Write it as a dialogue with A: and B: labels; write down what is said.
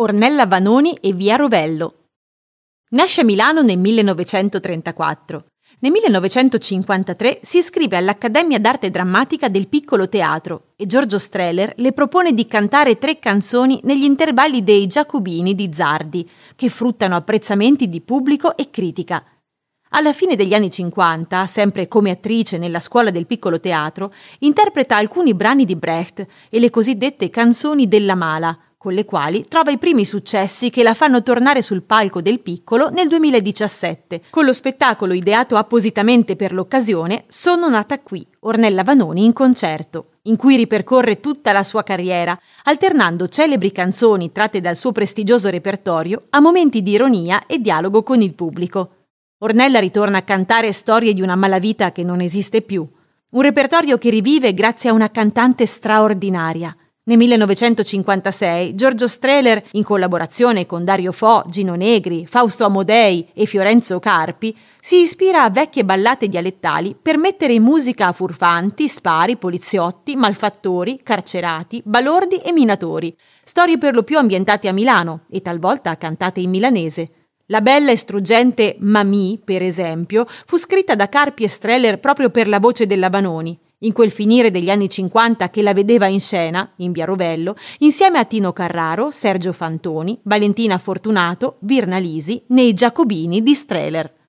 A: Ornella Vanoni e Via Rovello. Nasce a Milano nel 1934. Nel 1953 si iscrive all'Accademia d'Arte Drammatica del Piccolo Teatro e Giorgio Streller le propone di cantare tre canzoni negli intervalli dei Giacobini di Zardi, che fruttano apprezzamenti di pubblico e critica. Alla fine degli anni 50, sempre come attrice nella scuola del piccolo teatro, interpreta alcuni brani di Brecht e le cosiddette canzoni della mala, con le quali trova i primi successi che la fanno tornare sul palco del piccolo nel 2017, con lo spettacolo ideato appositamente per l'occasione Sono nata qui, Ornella Vanoni in concerto, in cui ripercorre tutta la sua carriera, alternando celebri canzoni tratte dal suo prestigioso repertorio a momenti di ironia e dialogo con il pubblico. Ornella ritorna a cantare storie di una malavita che non esiste più, un repertorio che rivive grazie a una cantante straordinaria, nel 1956 Giorgio Strehler, in collaborazione con Dario Fo, Gino Negri, Fausto Amodei e Fiorenzo Carpi, si ispira a vecchie ballate dialettali per mettere in musica furfanti, spari, poliziotti, malfattori, carcerati, balordi e minatori, storie per lo più ambientate a Milano e talvolta cantate in milanese. La bella e struggente Mamì, per esempio, fu scritta da Carpi e Streller proprio per la voce della Vanoni in quel finire degli anni 50 che la vedeva in scena, in Via Rovello, insieme a Tino Carraro, Sergio Fantoni, Valentina Fortunato, Virna Lisi, nei Giacobini di Streller.